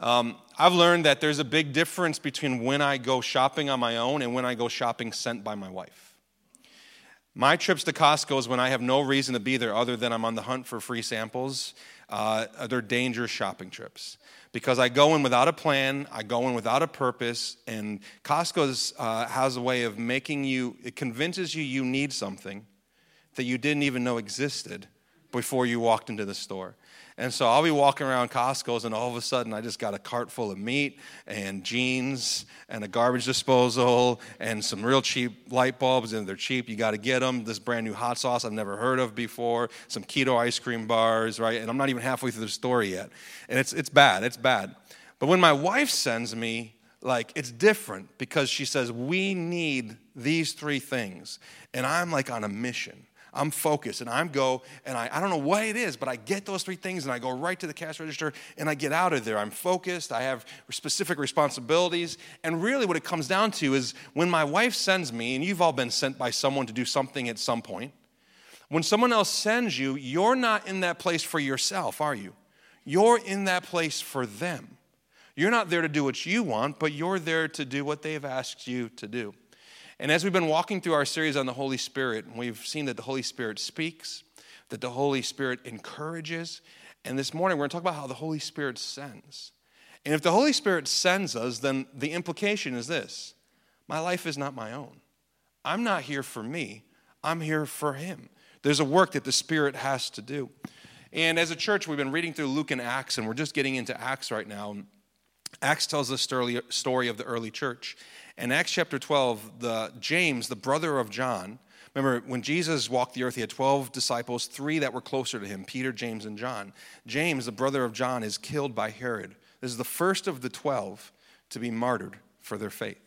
Um, I've learned that there's a big difference between when I go shopping on my own and when I go shopping sent by my wife. My trips to Costco is when I have no reason to be there other than I'm on the hunt for free samples. Uh, they're dangerous shopping trips because I go in without a plan, I go in without a purpose, and Costco uh, has a way of making you, it convinces you you need something that you didn't even know existed before you walked into the store. And so I'll be walking around Costco's, and all of a sudden, I just got a cart full of meat and jeans and a garbage disposal and some real cheap light bulbs. And they're cheap, you got to get them. This brand new hot sauce I've never heard of before, some keto ice cream bars, right? And I'm not even halfway through the store yet. And it's, it's bad, it's bad. But when my wife sends me, like, it's different because she says, We need these three things. And I'm like on a mission. I'm focused and I'm go and I, I don't know what it is, but I get those three things and I go right to the cash register and I get out of there. I'm focused, I have specific responsibilities. And really what it comes down to is when my wife sends me, and you've all been sent by someone to do something at some point, when someone else sends you, you're not in that place for yourself, are you? You're in that place for them. You're not there to do what you want, but you're there to do what they've asked you to do. And as we've been walking through our series on the Holy Spirit, we've seen that the Holy Spirit speaks, that the Holy Spirit encourages. And this morning, we're going to talk about how the Holy Spirit sends. And if the Holy Spirit sends us, then the implication is this my life is not my own. I'm not here for me, I'm here for Him. There's a work that the Spirit has to do. And as a church, we've been reading through Luke and Acts, and we're just getting into Acts right now. Acts tells the story of the early church. In Acts chapter 12, the James, the brother of John, remember when Jesus walked the earth, he had 12 disciples, three that were closer to him Peter, James, and John. James, the brother of John, is killed by Herod. This is the first of the 12 to be martyred for their faith.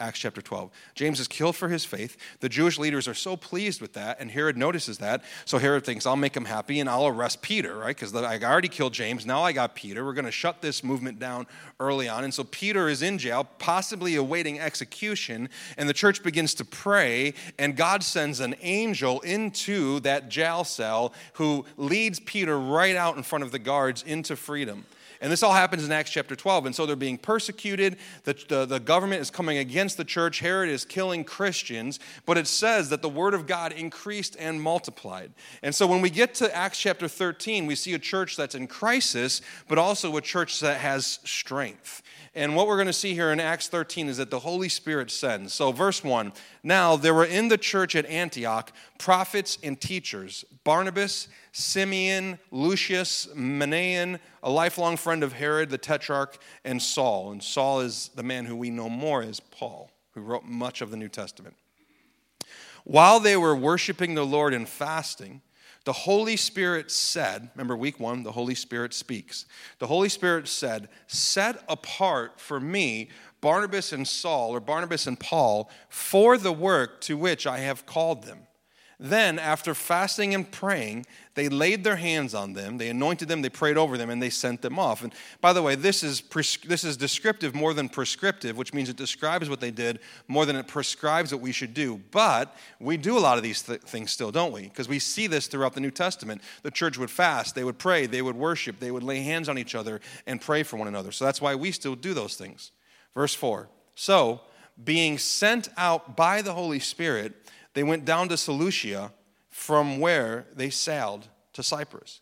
Acts chapter 12. James is killed for his faith. The Jewish leaders are so pleased with that, and Herod notices that. So Herod thinks, I'll make him happy and I'll arrest Peter, right? Because I already killed James. Now I got Peter. We're going to shut this movement down early on. And so Peter is in jail, possibly awaiting execution, and the church begins to pray, and God sends an angel into that jail cell who leads Peter right out in front of the guards into freedom. And this all happens in Acts chapter 12. And so they're being persecuted. The, the, the, government is coming against the church. Herod is killing Christians. But it says that the word of God increased and multiplied. And so when we get to Acts chapter 13, we see a church that's in crisis, but also a church that has strength. And what we're going to see here in Acts 13 is that the Holy Spirit sends. So, verse 1 Now there were in the church at Antioch prophets and teachers Barnabas, Simeon, Lucius, Manaen, a lifelong friend of Herod the Tetrarch, and Saul. And Saul is the man who we know more as Paul, who wrote much of the New Testament. While they were worshiping the Lord and fasting, the Holy Spirit said, remember week one, the Holy Spirit speaks. The Holy Spirit said, Set apart for me Barnabas and Saul, or Barnabas and Paul, for the work to which I have called them. Then, after fasting and praying, they laid their hands on them, they anointed them, they prayed over them, and they sent them off. And by the way, this is, pres- this is descriptive more than prescriptive, which means it describes what they did more than it prescribes what we should do. But we do a lot of these th- things still, don't we? Because we see this throughout the New Testament. The church would fast, they would pray, they would worship, they would lay hands on each other and pray for one another. So that's why we still do those things. Verse 4 So, being sent out by the Holy Spirit, they went down to Seleucia, from where they sailed to Cyprus.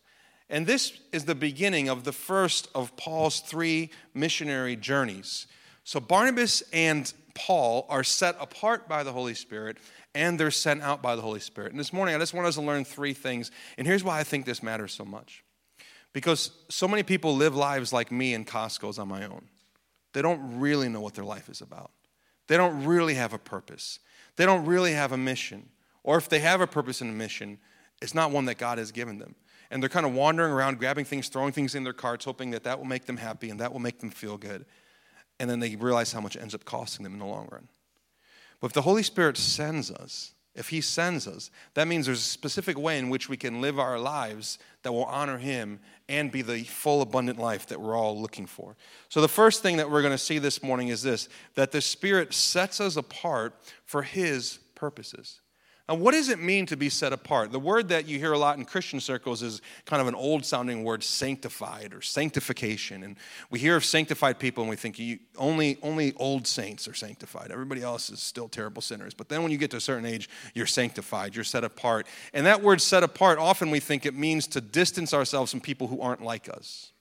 And this is the beginning of the first of Paul's three missionary journeys. So Barnabas and Paul are set apart by the Holy Spirit and they're sent out by the Holy Spirit. And this morning, I just want us to learn three things. And here's why I think this matters so much. Because so many people live lives like me in Costco's on my own. They don't really know what their life is about, they don't really have a purpose. They don't really have a mission. Or if they have a purpose and a mission, it's not one that God has given them. And they're kind of wandering around, grabbing things, throwing things in their carts, hoping that that will make them happy and that will make them feel good. And then they realize how much it ends up costing them in the long run. But if the Holy Spirit sends us, if He sends us, that means there's a specific way in which we can live our lives that will honor Him and be the full, abundant life that we're all looking for. So, the first thing that we're going to see this morning is this that the Spirit sets us apart for His purposes. Now, what does it mean to be set apart? The word that you hear a lot in Christian circles is kind of an old sounding word, sanctified or sanctification. And we hear of sanctified people and we think you, only, only old saints are sanctified. Everybody else is still terrible sinners. But then when you get to a certain age, you're sanctified, you're set apart. And that word set apart, often we think it means to distance ourselves from people who aren't like us,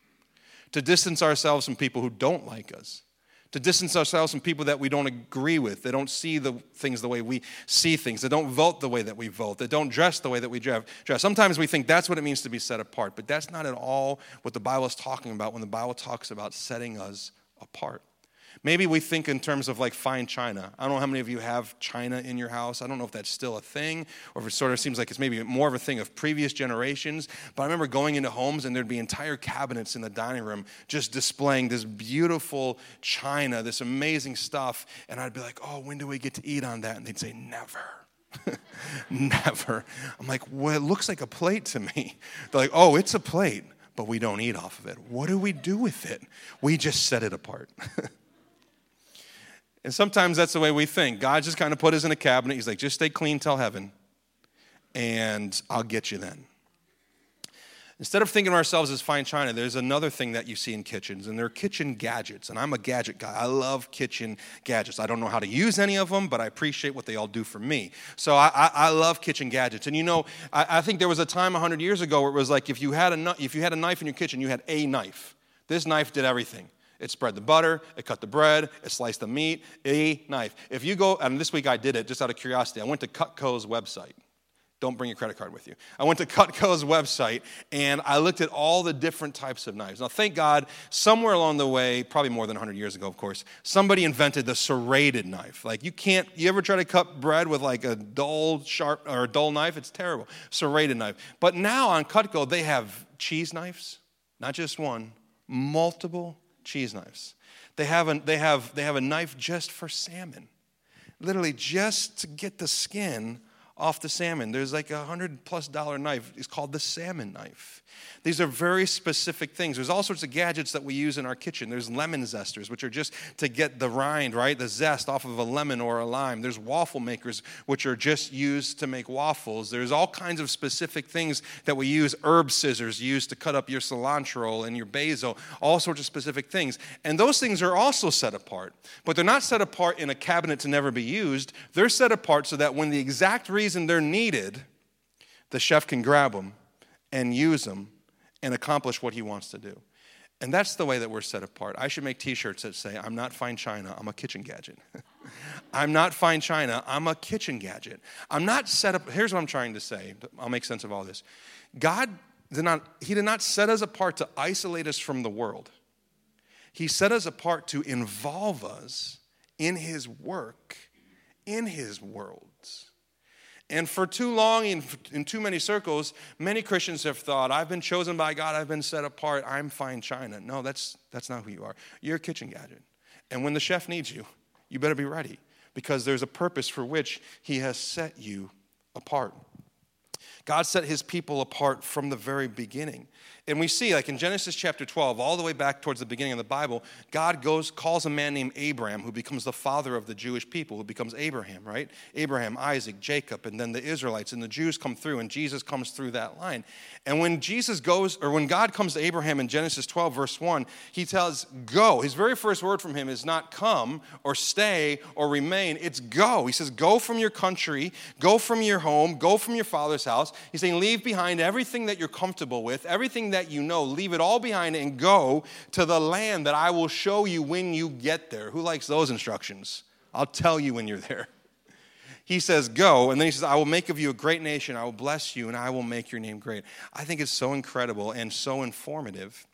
to distance ourselves from people who don't like us to distance ourselves from people that we don't agree with. They don't see the things the way we see things. They don't vote the way that we vote. They don't dress the way that we dress. Sometimes we think that's what it means to be set apart, but that's not at all what the Bible is talking about when the Bible talks about setting us apart. Maybe we think in terms of like fine china. I don't know how many of you have china in your house. I don't know if that's still a thing or if it sort of seems like it's maybe more of a thing of previous generations. But I remember going into homes and there'd be entire cabinets in the dining room just displaying this beautiful china, this amazing stuff. And I'd be like, oh, when do we get to eat on that? And they'd say, never. never. I'm like, well, it looks like a plate to me. They're like, oh, it's a plate, but we don't eat off of it. What do we do with it? We just set it apart. And sometimes that's the way we think. God just kind of put us in a cabinet. He's like, just stay clean till heaven, and I'll get you then. Instead of thinking of ourselves as fine china, there's another thing that you see in kitchens, and they're kitchen gadgets. And I'm a gadget guy. I love kitchen gadgets. I don't know how to use any of them, but I appreciate what they all do for me. So I, I, I love kitchen gadgets. And you know, I, I, think there was a time 100 years ago where it was like if you, had a, if you had a knife in your kitchen, you had a knife. This knife did everything. It spread the butter, it cut the bread, it sliced the meat, a knife. If you go, and this week I did it just out of curiosity, I went to Cutco's website. Don't bring your credit card with you. I went to Cutco's website and I looked at all the different types of knives. Now, thank God, somewhere along the way, probably more than 100 years ago, of course, somebody invented the serrated knife. Like, you can't, you ever try to cut bread with like a dull, sharp, or a dull knife? It's terrible. Serrated knife. But now on Cutco, they have cheese knives, not just one, multiple cheese knives. They have, a, they, have, they have a knife just for salmon, literally just to get the skin off the salmon. There's like a hundred plus dollar knife. It's called the salmon knife. These are very specific things. There's all sorts of gadgets that we use in our kitchen. There's lemon zesters, which are just to get the rind, right, the zest off of a lemon or a lime. There's waffle makers, which are just used to make waffles. There's all kinds of specific things that we use. Herb scissors used to cut up your cilantro and your basil, all sorts of specific things. And those things are also set apart. But they're not set apart in a cabinet to never be used. They're set apart so that when the exact reason they're needed, the chef can grab them and use them and accomplish what he wants to do. And that's the way that we're set apart. I should make t shirts that say, I'm not fine china, I'm a kitchen gadget. I'm not fine china, I'm a kitchen gadget. I'm not set up. Here's what I'm trying to say. I'll make sense of all this. God did not, He did not set us apart to isolate us from the world, He set us apart to involve us in His work, in His worlds. And for too long, in, in too many circles, many Christians have thought, I've been chosen by God, I've been set apart, I'm fine china. No, that's, that's not who you are. You're a kitchen gadget. And when the chef needs you, you better be ready because there's a purpose for which he has set you apart. God set his people apart from the very beginning. And we see, like in Genesis chapter 12, all the way back towards the beginning of the Bible, God goes, calls a man named Abraham, who becomes the father of the Jewish people, who becomes Abraham, right? Abraham, Isaac, Jacob, and then the Israelites, and the Jews come through, and Jesus comes through that line. And when Jesus goes, or when God comes to Abraham in Genesis 12, verse 1, he tells, Go. His very first word from him is not come or stay or remain, it's go. He says, Go from your country, go from your home, go from your father's house. He's saying, Leave behind everything that you're comfortable with, everything that you know, leave it all behind and go to the land that I will show you when you get there. Who likes those instructions? I'll tell you when you're there. He says, Go, and then he says, I will make of you a great nation, I will bless you, and I will make your name great. I think it's so incredible and so informative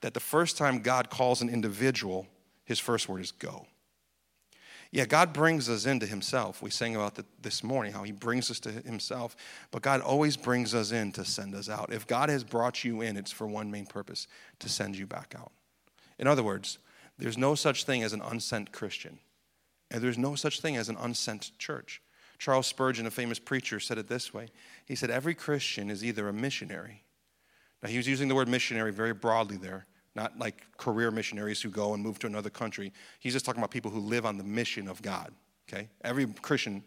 that the first time God calls an individual, his first word is go. Yeah, God brings us into Himself. We sang about that this morning, how He brings us to Himself, but God always brings us in to send us out. If God has brought you in, it's for one main purpose to send you back out. In other words, there's no such thing as an unsent Christian, and there's no such thing as an unsent church. Charles Spurgeon, a famous preacher, said it this way He said, Every Christian is either a missionary. Now, he was using the word missionary very broadly there not like career missionaries who go and move to another country. He's just talking about people who live on the mission of God. Okay? Every Christian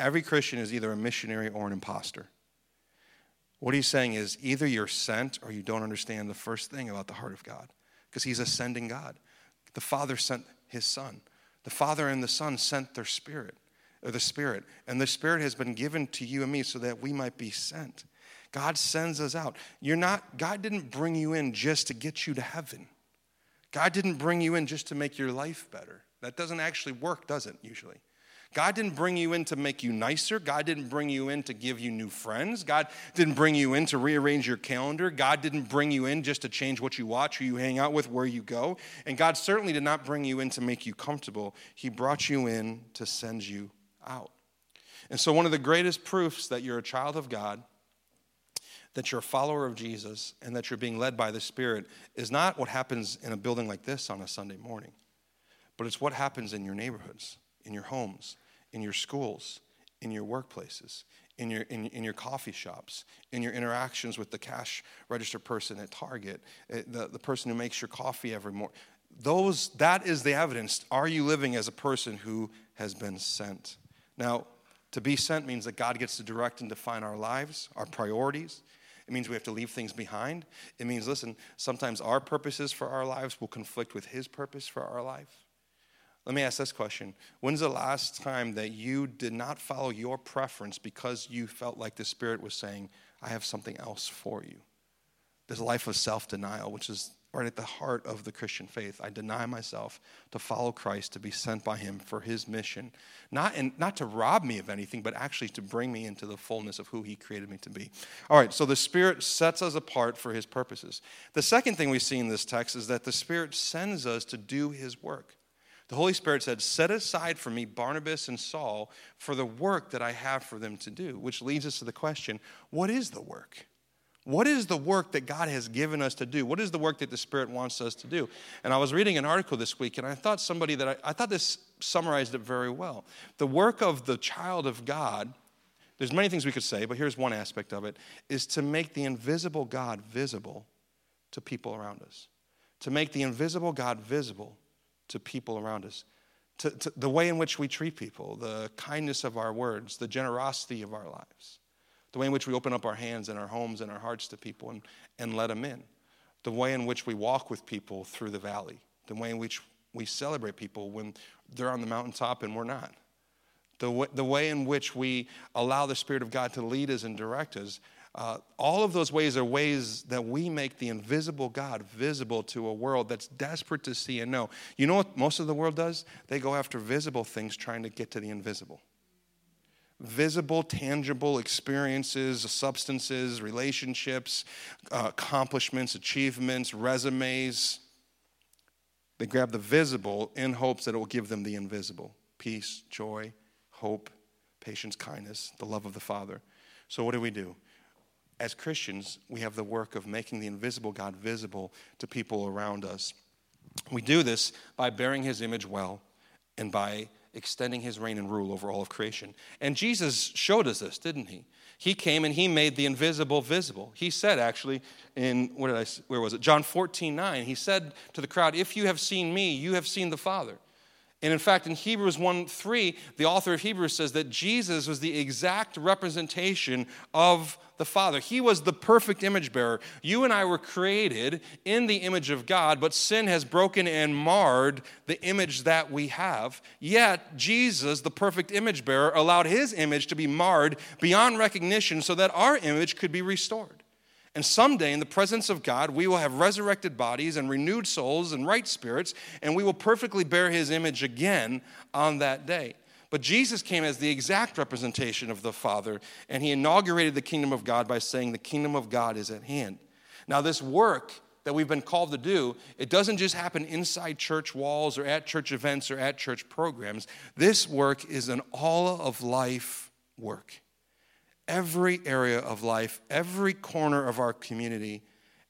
Every Christian is either a missionary or an impostor. What he's saying is either you're sent or you don't understand the first thing about the heart of God because he's a sending God. The Father sent his Son. The Father and the Son sent their Spirit, or the Spirit, and the Spirit has been given to you and me so that we might be sent. God sends us out. You're not, God didn't bring you in just to get you to heaven. God didn't bring you in just to make your life better. That doesn't actually work, does it, usually? God didn't bring you in to make you nicer. God didn't bring you in to give you new friends. God didn't bring you in to rearrange your calendar. God didn't bring you in just to change what you watch, who you hang out with, where you go. And God certainly did not bring you in to make you comfortable. He brought you in to send you out. And so, one of the greatest proofs that you're a child of God, that you're a follower of Jesus, and that you're being led by the Spirit is not what happens in a building like this on a Sunday morning, but it's what happens in your neighborhoods in your homes, in your schools, in your workplaces, in your, in, in your coffee shops, in your interactions with the cash register person at Target, eh, the, the person who makes your coffee every morning. Those, that is the evidence. Are you living as a person who has been sent? Now, to be sent means that God gets to direct and define our lives, our priorities. It means we have to leave things behind. It means, listen, sometimes our purposes for our lives will conflict with His purpose for our life. Let me ask this question When's the last time that you did not follow your preference because you felt like the Spirit was saying, I have something else for you? This life of self denial, which is right at the heart of the Christian faith. I deny myself to follow Christ, to be sent by Him for His mission, not, in, not to rob me of anything, but actually to bring me into the fullness of who He created me to be. All right, so the Spirit sets us apart for His purposes. The second thing we see in this text is that the Spirit sends us to do His work. The Holy Spirit said, Set aside for me Barnabas and Saul for the work that I have for them to do, which leads us to the question what is the work? What is the work that God has given us to do? What is the work that the Spirit wants us to do? And I was reading an article this week, and I thought somebody that I, I thought this summarized it very well. The work of the child of God, there's many things we could say, but here's one aspect of it, is to make the invisible God visible to people around us. To make the invisible God visible to people around us. To, to, the way in which we treat people, the kindness of our words, the generosity of our lives, the way in which we open up our hands and our homes and our hearts to people and, and let them in, the way in which we walk with people through the valley, the way in which we celebrate people when they're on the mountaintop and we're not, the way, the way in which we allow the Spirit of God to lead us and direct us uh, all of those ways are ways that we make the invisible God visible to a world that's desperate to see and know. You know what most of the world does? They go after visible things trying to get to the invisible. Visible, tangible experiences, substances, relationships, uh, accomplishments, achievements, resumes. They grab the visible in hopes that it will give them the invisible peace, joy, hope, patience, kindness, the love of the Father. So, what do we do? as Christians, we have the work of making the invisible God visible to people around us. We do this by bearing his image well and by extending his reign and rule over all of creation. And Jesus showed us this, didn't he? He came and he made the invisible visible. He said, actually, in what did I, where was it? John 14, 9, he said to the crowd, If you have seen me, you have seen the Father. And in fact, in Hebrews 1 3, the author of Hebrews says that Jesus was the exact representation of the Father. He was the perfect image bearer. You and I were created in the image of God, but sin has broken and marred the image that we have. Yet, Jesus, the perfect image bearer, allowed his image to be marred beyond recognition so that our image could be restored. And someday, in the presence of God, we will have resurrected bodies and renewed souls and right spirits, and we will perfectly bear his image again on that day. But Jesus came as the exact representation of the Father, and he inaugurated the kingdom of God by saying, The kingdom of God is at hand. Now, this work that we've been called to do, it doesn't just happen inside church walls or at church events or at church programs. This work is an all of life work every area of life, every corner of our community,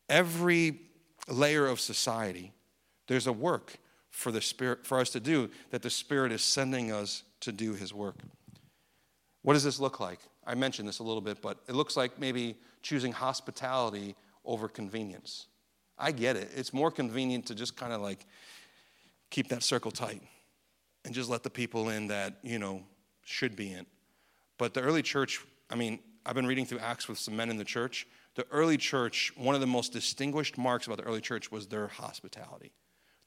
every layer of society, there's a work for the spirit for us to do that the spirit is sending us to do his work. What does this look like? I mentioned this a little bit, but it looks like maybe choosing hospitality over convenience. I get it. It's more convenient to just kind of like keep that circle tight and just let the people in that, you know, should be in. But the early church, I mean, I've been reading through Acts with some men in the church. The early church, one of the most distinguished marks about the early church was their hospitality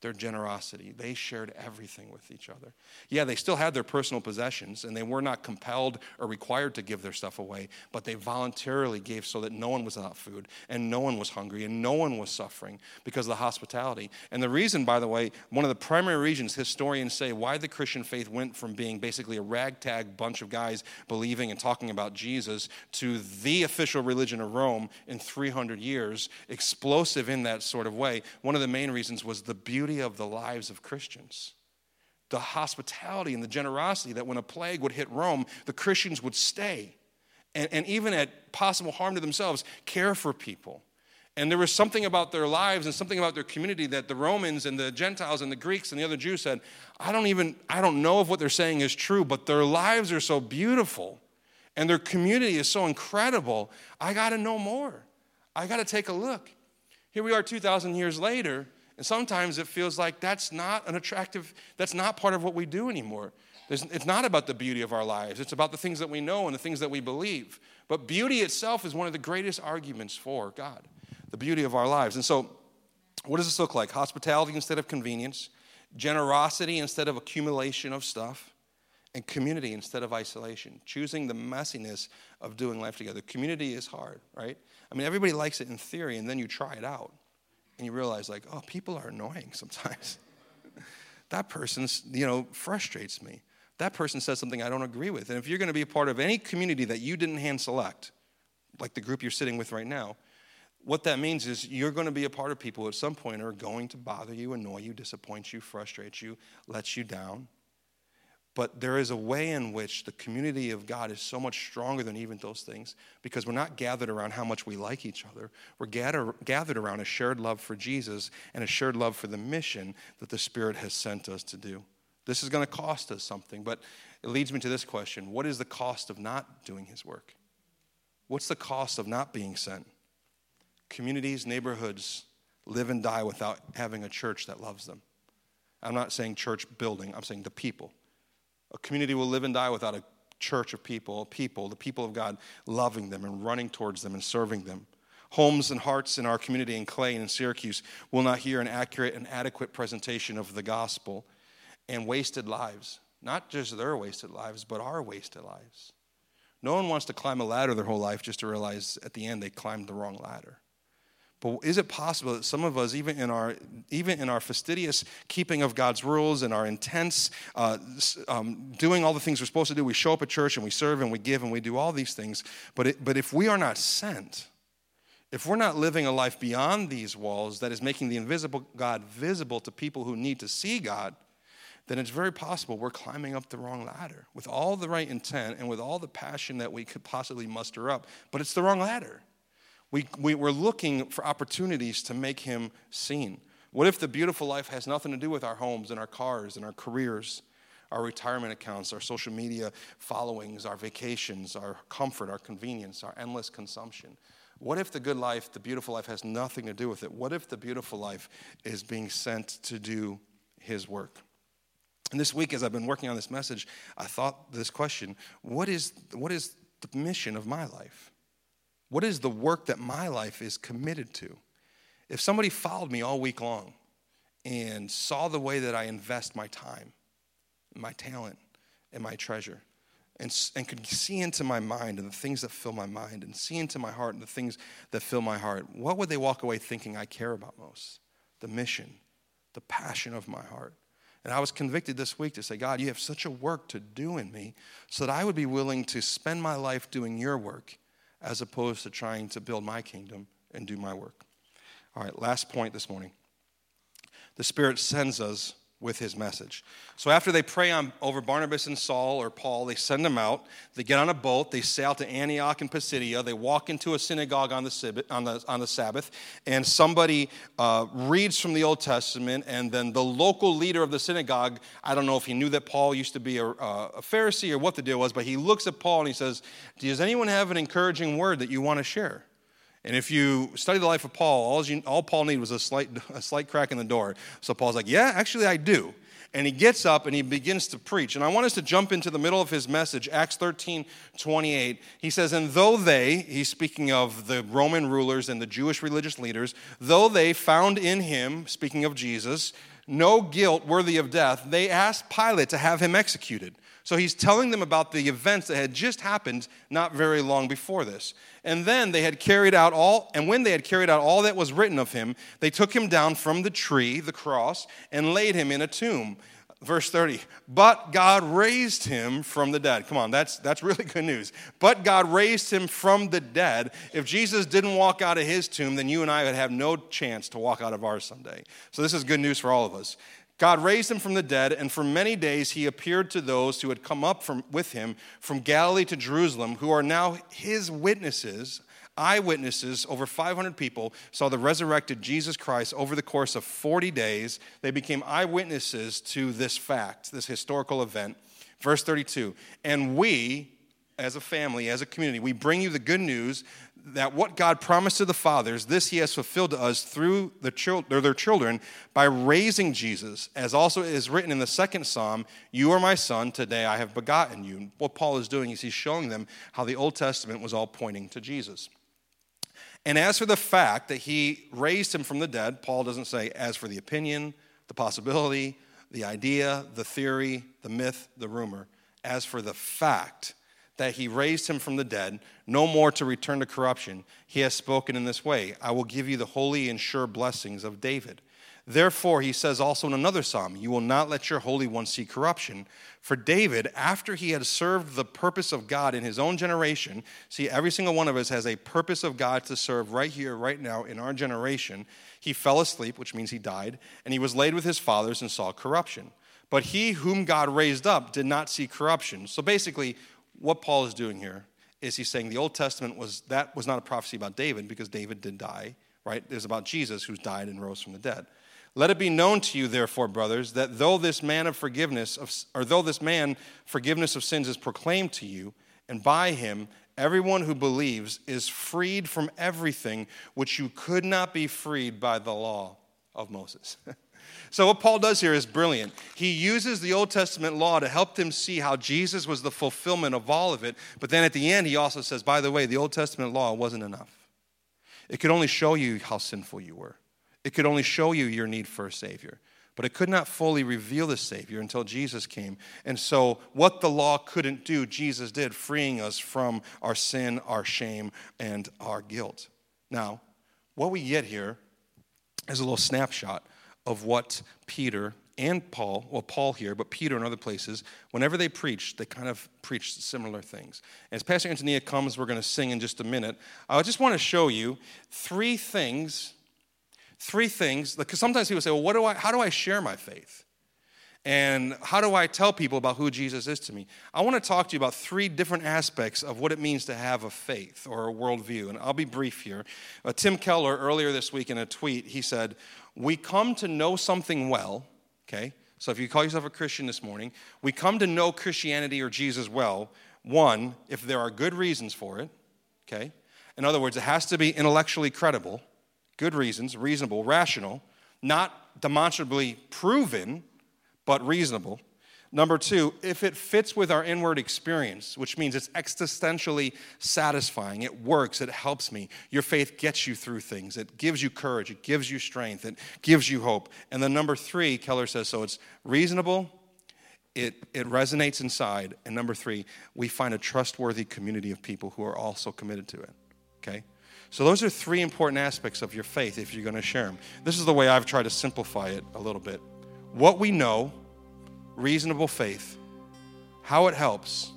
their generosity. They shared everything with each other. Yeah, they still had their personal possessions and they were not compelled or required to give their stuff away, but they voluntarily gave so that no one was without food and no one was hungry and no one was suffering because of the hospitality. And the reason, by the way, one of the primary reasons historians say why the Christian faith went from being basically a ragtag bunch of guys believing and talking about Jesus to the official religion of Rome in 300 years, explosive in that sort of way, one of the main reasons was the beauty beauty of the lives of Christians. The hospitality and the generosity that when a plague would hit Rome, the Christians would stay and, and even at possible harm to themselves, care for people. And there was something about their lives and something about their community that the Romans and the Gentiles and the Greeks and the other Jews said, I don't even, I don't know if what they're saying is true, but their lives are so beautiful and their community is so incredible. I got to know more. I got to take a look. Here we are 2,000 years later, and sometimes it feels like that's not an attractive, that's not part of what we do anymore. There's, it's not about the beauty of our lives, it's about the things that we know and the things that we believe. But beauty itself is one of the greatest arguments for God, the beauty of our lives. And so, what does this look like? Hospitality instead of convenience, generosity instead of accumulation of stuff, and community instead of isolation. Choosing the messiness of doing life together. Community is hard, right? I mean, everybody likes it in theory, and then you try it out and you realize like oh people are annoying sometimes. That person you know frustrates me. That person says something i don't agree with. And if you're going to be a part of any community that you didn't hand select like the group you're sitting with right now what that means is you're going to be a part of people at some point are going to bother you annoy you disappoint you frustrate you let you down but there is a way in which the community of God is so much stronger than even those things because we're not gathered around how much we like each other. We're gather, gathered around a shared love for Jesus and a shared love for the mission that the Spirit has sent us to do. This is going to cost us something, but it leads me to this question What is the cost of not doing His work? What's the cost of not being sent? Communities, neighborhoods live and die without having a church that loves them. I'm not saying church building, I'm saying the people a community will live and die without a church of people, people, the people of God, loving them and running towards them and serving them. Homes and hearts in our community in Clay and in Syracuse will not hear an accurate and adequate presentation of the gospel and wasted lives. Not just their wasted lives, but our wasted lives. No one wants to climb a ladder their whole life just to realize at the end they climbed the wrong ladder. But is it possible that some of us, even in our, even in our fastidious keeping of God's rules and our intense uh, um, doing all the things we're supposed to do, we show up at church and we serve and we give and we do all these things, but, it, but if we are not sent, if we're not living a life beyond these walls that is making the invisible God visible to people who need to see God, then it's very possible we're climbing up the wrong ladder with all the right intent and with all the passion that we could possibly muster up, but it's the wrong ladder. We, we, we're looking for opportunities to make him seen. What if the beautiful life has nothing to do with our homes and our cars and our careers, our retirement accounts, our social media followings, our vacations, our comfort, our convenience, our endless consumption? What if the good life, the beautiful life, has nothing to do with it? What if the beautiful life is being sent to do his work? And this week, as I've been working on this message, I thought this question what is, what is the mission of my life? What is the work that my life is committed to? If somebody followed me all week long and saw the way that I invest my time, my talent, and my treasure, and, and could see into my mind and the things that fill my mind, and see into my heart and the things that fill my heart, what would they walk away thinking I care about most? The mission, the passion of my heart. And I was convicted this week to say, God, you have such a work to do in me so that I would be willing to spend my life doing your work as opposed to trying to build my kingdom and do my work. All right, last point this morning. The Spirit sends us with his message. So after they pray on, over Barnabas and Saul or Paul, they send them out. They get on a boat. They sail to Antioch and Pisidia. They walk into a synagogue on the, on the, on the Sabbath, and somebody uh, reads from the Old Testament, and then the local leader of the synagogue, I don't know if he knew that Paul used to be a, a Pharisee or what the deal was, but he looks at Paul and he says, Does anyone have an encouraging word that you want to share? And if you study the life of Paul, all, you, all Paul needed was a slight, a slight crack in the door. So Paul's like, Yeah, actually, I do. And he gets up and he begins to preach. And I want us to jump into the middle of his message, Acts 13 28. He says, And though they, he's speaking of the Roman rulers and the Jewish religious leaders, though they found in him, speaking of Jesus, no guilt worthy of death, they asked Pilate to have him executed. So he's telling them about the events that had just happened not very long before this. And then they had carried out all, and when they had carried out all that was written of him, they took him down from the tree, the cross, and laid him in a tomb. Verse 30, but God raised him from the dead. Come on, that's, that's really good news. But God raised him from the dead. If Jesus didn't walk out of his tomb, then you and I would have no chance to walk out of ours someday. So this is good news for all of us. God raised him from the dead, and for many days he appeared to those who had come up from, with him from Galilee to Jerusalem, who are now his witnesses. Eyewitnesses, over 500 people, saw the resurrected Jesus Christ over the course of 40 days. They became eyewitnesses to this fact, this historical event. Verse 32 And we, as a family, as a community, we bring you the good news that what God promised to the fathers, this he has fulfilled to us through the chil- their children by raising Jesus, as also is written in the second psalm, You are my son, today I have begotten you. What Paul is doing is he's showing them how the Old Testament was all pointing to Jesus. And as for the fact that he raised him from the dead, Paul doesn't say, as for the opinion, the possibility, the idea, the theory, the myth, the rumor. As for the fact that he raised him from the dead, no more to return to corruption, he has spoken in this way I will give you the holy and sure blessings of David. Therefore, he says also in another psalm, You will not let your Holy One see corruption. For David, after he had served the purpose of God in his own generation, see, every single one of us has a purpose of God to serve right here, right now, in our generation. He fell asleep, which means he died, and he was laid with his fathers and saw corruption. But he whom God raised up did not see corruption. So basically, what Paul is doing here is he's saying the Old Testament was that was not a prophecy about David because David did die, right? It was about Jesus who's died and rose from the dead. Let it be known to you, therefore, brothers, that though this man of forgiveness, of, or though this man forgiveness of sins is proclaimed to you, and by him everyone who believes is freed from everything which you could not be freed by the law of Moses. So, what Paul does here is brilliant. He uses the Old Testament law to help them see how Jesus was the fulfillment of all of it. But then at the end, he also says, by the way, the Old Testament law wasn't enough. It could only show you how sinful you were, it could only show you your need for a Savior. But it could not fully reveal the Savior until Jesus came. And so, what the law couldn't do, Jesus did, freeing us from our sin, our shame, and our guilt. Now, what we get here is a little snapshot of what Peter and Paul, well, Paul here, but Peter and other places, whenever they preached, they kind of preached similar things. As Pastor Antonia comes, we're going to sing in just a minute. I just want to show you three things, three things, because sometimes people say, well, what do I, how do I share my faith? And how do I tell people about who Jesus is to me? I want to talk to you about three different aspects of what it means to have a faith or a worldview. And I'll be brief here. Uh, Tim Keller, earlier this week in a tweet, he said, We come to know something well, okay? So if you call yourself a Christian this morning, we come to know Christianity or Jesus well, one, if there are good reasons for it, okay? In other words, it has to be intellectually credible, good reasons, reasonable, rational, not demonstrably proven but reasonable. Number two, if it fits with our inward experience, which means it's existentially satisfying, it works, it helps me. Your faith gets you through things, it gives you courage, it gives you strength, it gives you hope. And then number three, Keller says so it's reasonable, it, it resonates inside. And number three, we find a trustworthy community of people who are also committed to it. Okay? So, those are three important aspects of your faith if you're going to share them. This is the way I've tried to simplify it a little bit. What we know reasonable faith, how it helps,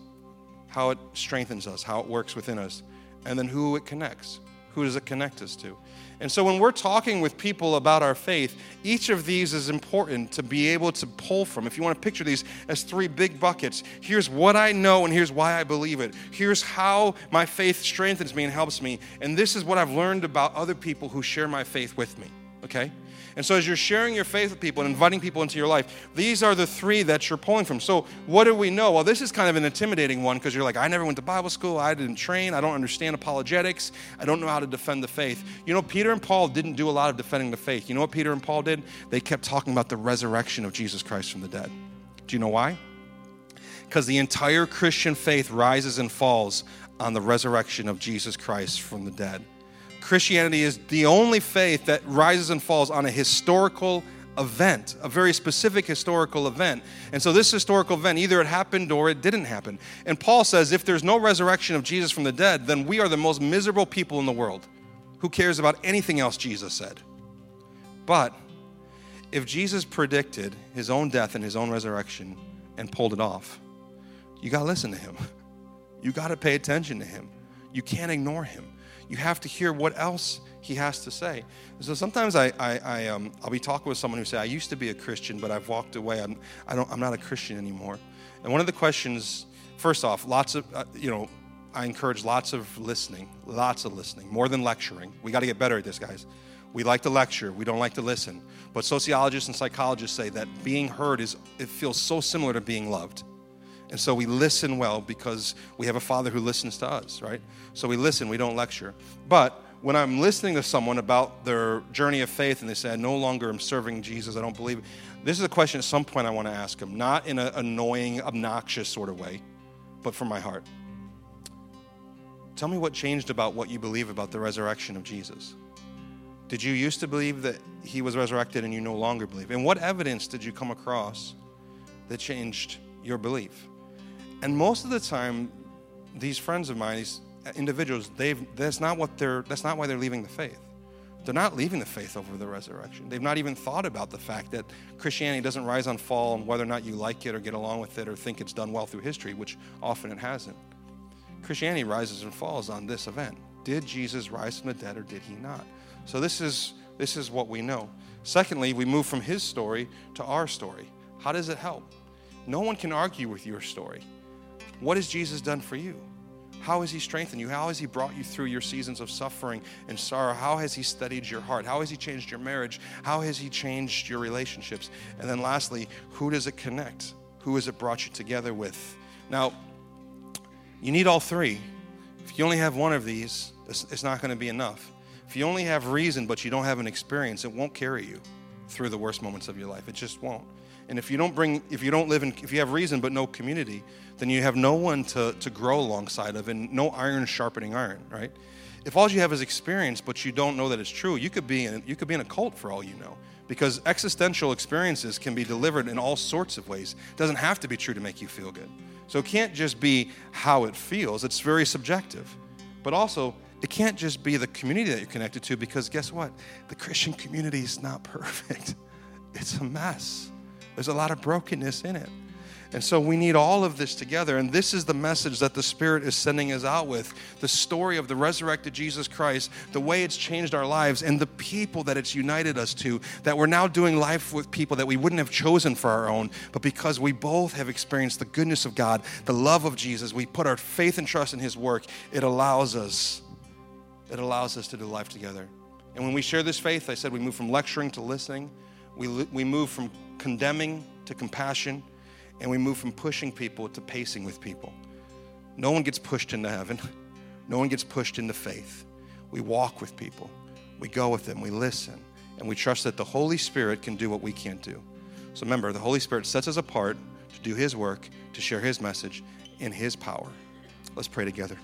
how it strengthens us, how it works within us, and then who it connects. Who does it connect us to? And so when we're talking with people about our faith, each of these is important to be able to pull from. If you want to picture these as three big buckets, here's what I know and here's why I believe it. Here's how my faith strengthens me and helps me. And this is what I've learned about other people who share my faith with me. Okay? And so, as you're sharing your faith with people and inviting people into your life, these are the three that you're pulling from. So, what do we know? Well, this is kind of an intimidating one because you're like, I never went to Bible school, I didn't train, I don't understand apologetics, I don't know how to defend the faith. You know, Peter and Paul didn't do a lot of defending the faith. You know what Peter and Paul did? They kept talking about the resurrection of Jesus Christ from the dead. Do you know why? Because the entire Christian faith rises and falls on the resurrection of Jesus Christ from the dead. Christianity is the only faith that rises and falls on a historical event, a very specific historical event. And so, this historical event, either it happened or it didn't happen. And Paul says if there's no resurrection of Jesus from the dead, then we are the most miserable people in the world. Who cares about anything else Jesus said? But if Jesus predicted his own death and his own resurrection and pulled it off, you got to listen to him. You got to pay attention to him. You can't ignore him you have to hear what else he has to say. So sometimes I, I, I um, I'll be talking with someone who say, I used to be a Christian, but I've walked away. I'm, I don't, I'm not a Christian anymore. And one of the questions, first off, lots of, uh, you know, I encourage lots of listening, lots of listening, more than lecturing. We got to get better at this, guys. We like to lecture, we don't like to listen. But sociologists and psychologists say that being heard is, it feels so similar to being loved. And so we listen well because we have a father who listens to us, right? So we listen, we don't lecture. But when I'm listening to someone about their journey of faith and they say, I no longer am serving Jesus, I don't believe, this is a question at some point I want to ask them, not in an annoying, obnoxious sort of way, but from my heart. Tell me what changed about what you believe about the resurrection of Jesus. Did you used to believe that he was resurrected and you no longer believe? And what evidence did you come across that changed your belief? And most of the time, these friends of mine, these individuals, they've that's not what they're that's not why they're leaving the faith. They're not leaving the faith over the resurrection. They've not even thought about the fact that Christianity doesn't rise and fall and whether or not you like it or get along with it or think it's done well through history, which often it hasn't. Christianity rises and falls on this event. Did Jesus rise from the dead or did he not? So this is this is what we know. Secondly, we move from his story to our story. How does it help? No one can argue with your story. What has Jesus done for you? How has He strengthened you? How has He brought you through your seasons of suffering and sorrow? How has He studied your heart? How has He changed your marriage? How has He changed your relationships? And then lastly, who does it connect? Who has it brought you together with? Now, you need all three. If you only have one of these, it's, not going to be enough. If you only have reason but you don't have an experience, it won't carry you through the worst moments of your life. It just won't. And if you don't bring, if you don't live in, if you have reason but no community, then you have no one to, to grow alongside of and no iron sharpening iron, right? If all you have is experience but you don't know that it's true, you could be in, you could be in a cult for all you know. Because existential experiences can be delivered in all sorts of ways. It doesn't have to be true to make you feel good. So it can't just be how it feels, it's very subjective. But also, it can't just be the community that you're connected to because guess what? The Christian community is not perfect, it's a mess. There's a lot of brokenness in it. And so we need all of this together. And this is the message that the Spirit is sending us out with the story of the resurrected Jesus Christ, the way it's changed our lives, and the people that it's united us to. That we're now doing life with people that we wouldn't have chosen for our own, but because we both have experienced the goodness of God, the love of Jesus, we put our faith and trust in His work, it allows us. It allows us to do life together. And when we share this faith, I said we move from lecturing to listening. We, we move from condemning to compassion, and we move from pushing people to pacing with people. No one gets pushed into heaven, no one gets pushed into faith. We walk with people, we go with them, we listen, and we trust that the Holy Spirit can do what we can't do. So remember, the Holy Spirit sets us apart to do His work, to share His message in His power. Let's pray together.